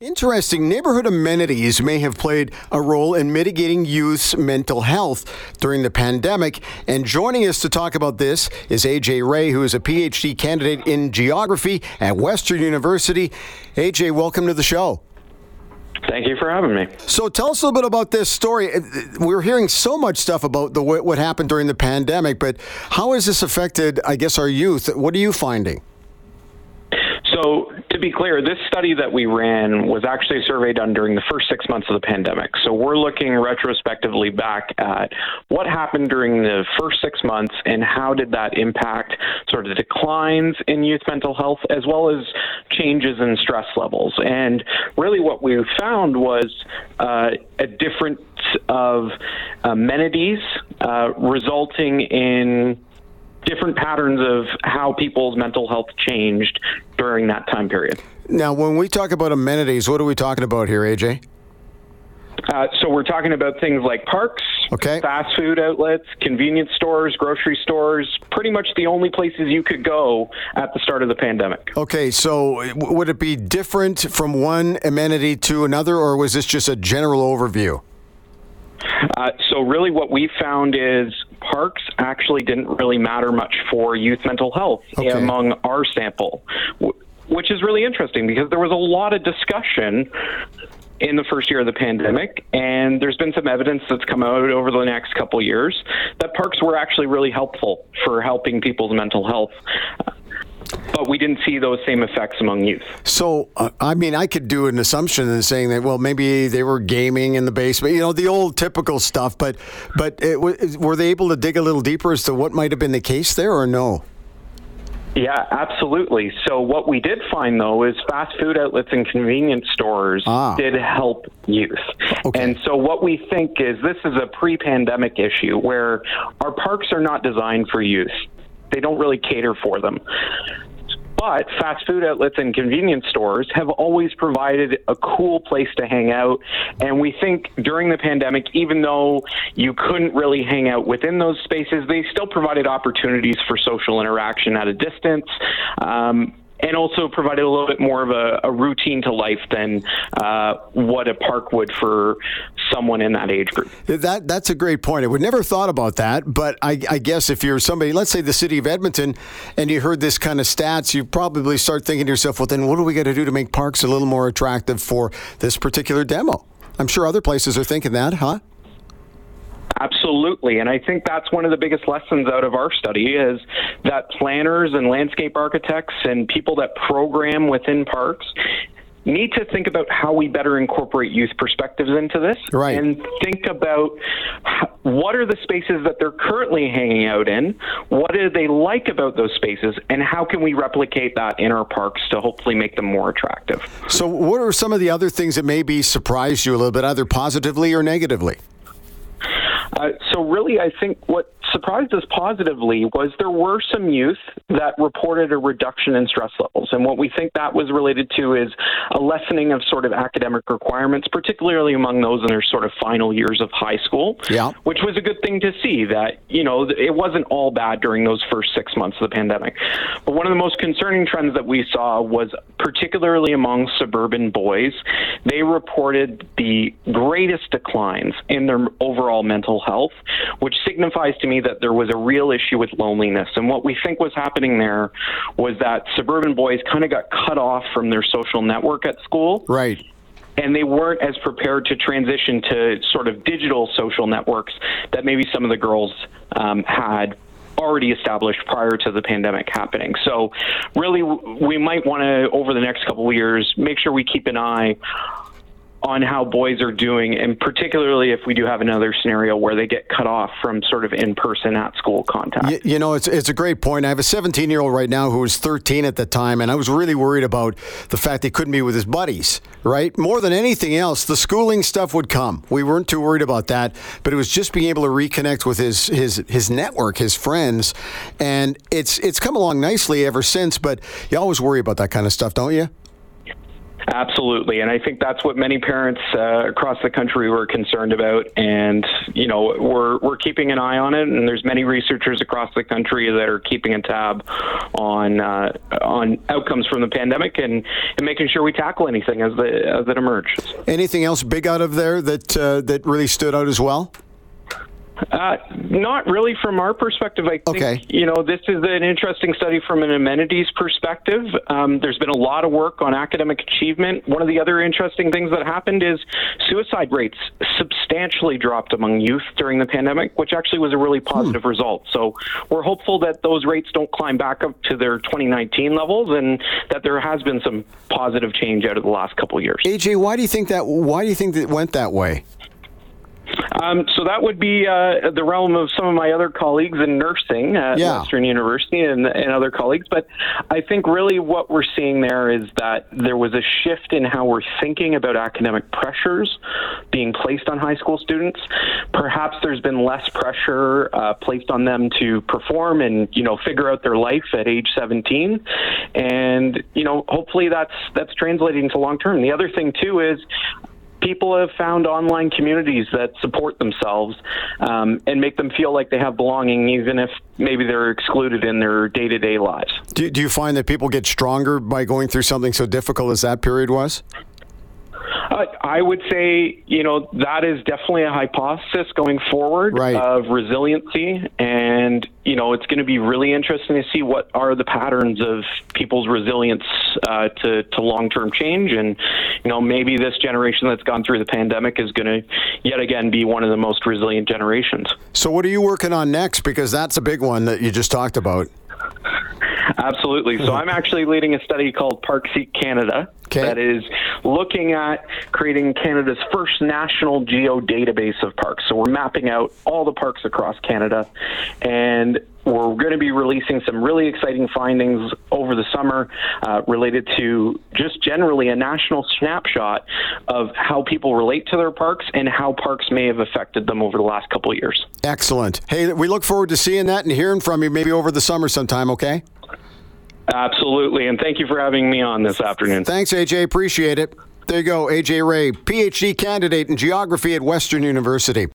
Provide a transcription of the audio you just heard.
Interesting. Neighborhood amenities may have played a role in mitigating youth's mental health during the pandemic. And joining us to talk about this is AJ Wray, who is a PhD candidate in geography at Western University. AJ, welcome to the show. Thank you for having me. So, tell us a little bit about this story. Uh, we're hearing so much stuff about the what happened during the pandemic, but how has this affected, I guess, our youth? What are you finding? So, to be clear, this study that we ran was actually a survey done during the first six months of the pandemic. So, we're looking retrospectively back at what happened during the first six months and how did that impact sort of declines in youth mental health as well as changes in stress levels. And really, what we found was uh, a difference of amenities uh, resulting in different patterns of how people's mental health changed during that time period. Now, when we talk about amenities, what are we talking about here, AJ? Uh, so we're talking about things like parks, okay. fast food outlets, convenience stores, grocery stores, pretty much the only places you could go at the start of the pandemic. Okay, so would it be different from one amenity to another, or was this just a general overview? Uh, so really what we found is parks actually didn't really matter much for youth mental health okay. among our sample, which is really interesting because there was a lot of discussion in the first year of the pandemic, and there's been some evidence that's come out over the next couple years that parks were actually really helpful for helping people's mental health but we didn't see those same effects among youth. So, uh, I mean, I could do an assumption in saying that, well, maybe they were gaming in the basement, you know, the old typical stuff. But, but it, were they able to dig a little deeper as to what might have been the case there, or no? Yeah, absolutely. So what we did find though is fast food outlets and convenience stores ah. did help youth. Okay. And so what we think is this is a pre-pandemic issue where our parks are not designed for youth they don't really cater for them. But fast food outlets and convenience stores have always provided a cool place to hang out. And we think during the pandemic, even though you couldn't really hang out within those spaces, they still provided opportunities for social interaction at a distance. Um, and also provided a little bit more of a, a routine to life than uh, what a park would for someone in that age group. That that's a great point. I would never thought about that, but I, I guess if you're somebody, let's say the city of Edmonton, and you heard this kind of stats, you probably start thinking to yourself, well, then what do we got to do to make parks a little more attractive for this particular demo? I'm sure other places are thinking that, huh? Absolutely. And I think that's one of the biggest lessons out of our study is that planners and landscape architects and people that program within parks need to think about how we better incorporate youth perspectives into this right. and think about what are the spaces that they're currently hanging out in what do they like about those spaces and how can we replicate that in our parks to hopefully make them more attractive so what are some of the other things that maybe surprised you a little bit either positively or negatively uh, so really, I think what surprised us positively was there were some youth that reported a reduction in stress levels. And what we think that was related to is a lessening of sort of academic requirements, particularly among those in their sort of final years of high school. Yeah. Which was a good thing to see that, you know, it wasn't all bad during those first six months of the pandemic. But one of the most concerning trends that we saw was particularly among suburban boys, they reported the greatest declines in their overall mental health, which signifies to me that there was a real issue with loneliness. And what we think was happening there was that suburban boys kind of got cut off from their social network at school. Right and they weren't as prepared to transition to sort of digital social networks that maybe some of the girls um, had already established prior to the pandemic happening. So, really, we might want to, over the next couple of years, make sure we keep an eye on how boys are doing, and particularly if we do have another scenario where they get cut off from sort of in-person at school contact. You, you know, it's it's a great point. I have a 17-year-old right now who was 13 at the time, and I was really worried about the fact he couldn't be with his buddies. Right, more than anything else, the schooling stuff would come. We weren't too worried about that, but it was just being able to reconnect with his his his network, his friends, and it's it's come along nicely ever since. But you always worry about that kind of stuff, don't you? Absolutely, and I think that's what many parents uh, across the country were concerned about. And you know, we're we're keeping an eye on it, and there's many researchers across the country that are keeping a tab on uh, on outcomes from the pandemic and, and making sure we tackle anything as the as it emerges. Anything else big out of there that uh, that really stood out as well? Uh, not really from our perspective. I think, okay. you know, this is an interesting study from an amenities perspective. Um, there's been a lot of work on academic achievement. One of the other interesting things that happened is suicide rates substantially dropped among youth during the pandemic, which actually was a really positive hmm. result. So we're hopeful that those rates don't climb back up to their 2019 levels and that there has been some positive change out of the last couple of years. AJ, why do you think that? Why do you think that it went that way? Um, so that would be uh, the realm of some of my other colleagues in nursing at yeah. Western University and, and other colleagues. But I think really what we're seeing there is that there was a shift in how we're thinking about academic pressures being placed on high school students. Perhaps there's been less pressure uh, placed on them to perform and you know figure out their life at age 17, and you know hopefully that's that's translating to long term. The other thing too is people have found online communities that support themselves um, and make them feel like they have belonging, even if maybe they're excluded in their day to day lives. Do, do you find that people get stronger by going through something so difficult as that period was? Uh, I would say, you know, that is definitely a hypothesis going forward right. of resiliency. And, you know, it's going to be really interesting to see what are the patterns of people's resilience uh, to, to long term change. And, you know, maybe this generation that's gone through the pandemic is going to yet again be one of the most resilient generations. So, what are you working on next? Because that's a big one that you just talked about. Absolutely. So I'm actually leading a study called Park ParkSeek Canada okay. that is looking at creating Canada's first national geo database of parks. So we're mapping out all the parks across Canada and we're going to be releasing some really exciting findings over the summer uh, related to just generally a national snapshot of how people relate to their parks and how parks may have affected them over the last couple of years. Excellent. Hey, we look forward to seeing that and hearing from you maybe over the summer sometime, okay? Absolutely. And thank you for having me on this afternoon. Thanks, AJ. Appreciate it. There you go, AJ Wray, PhD candidate in geography at Western University.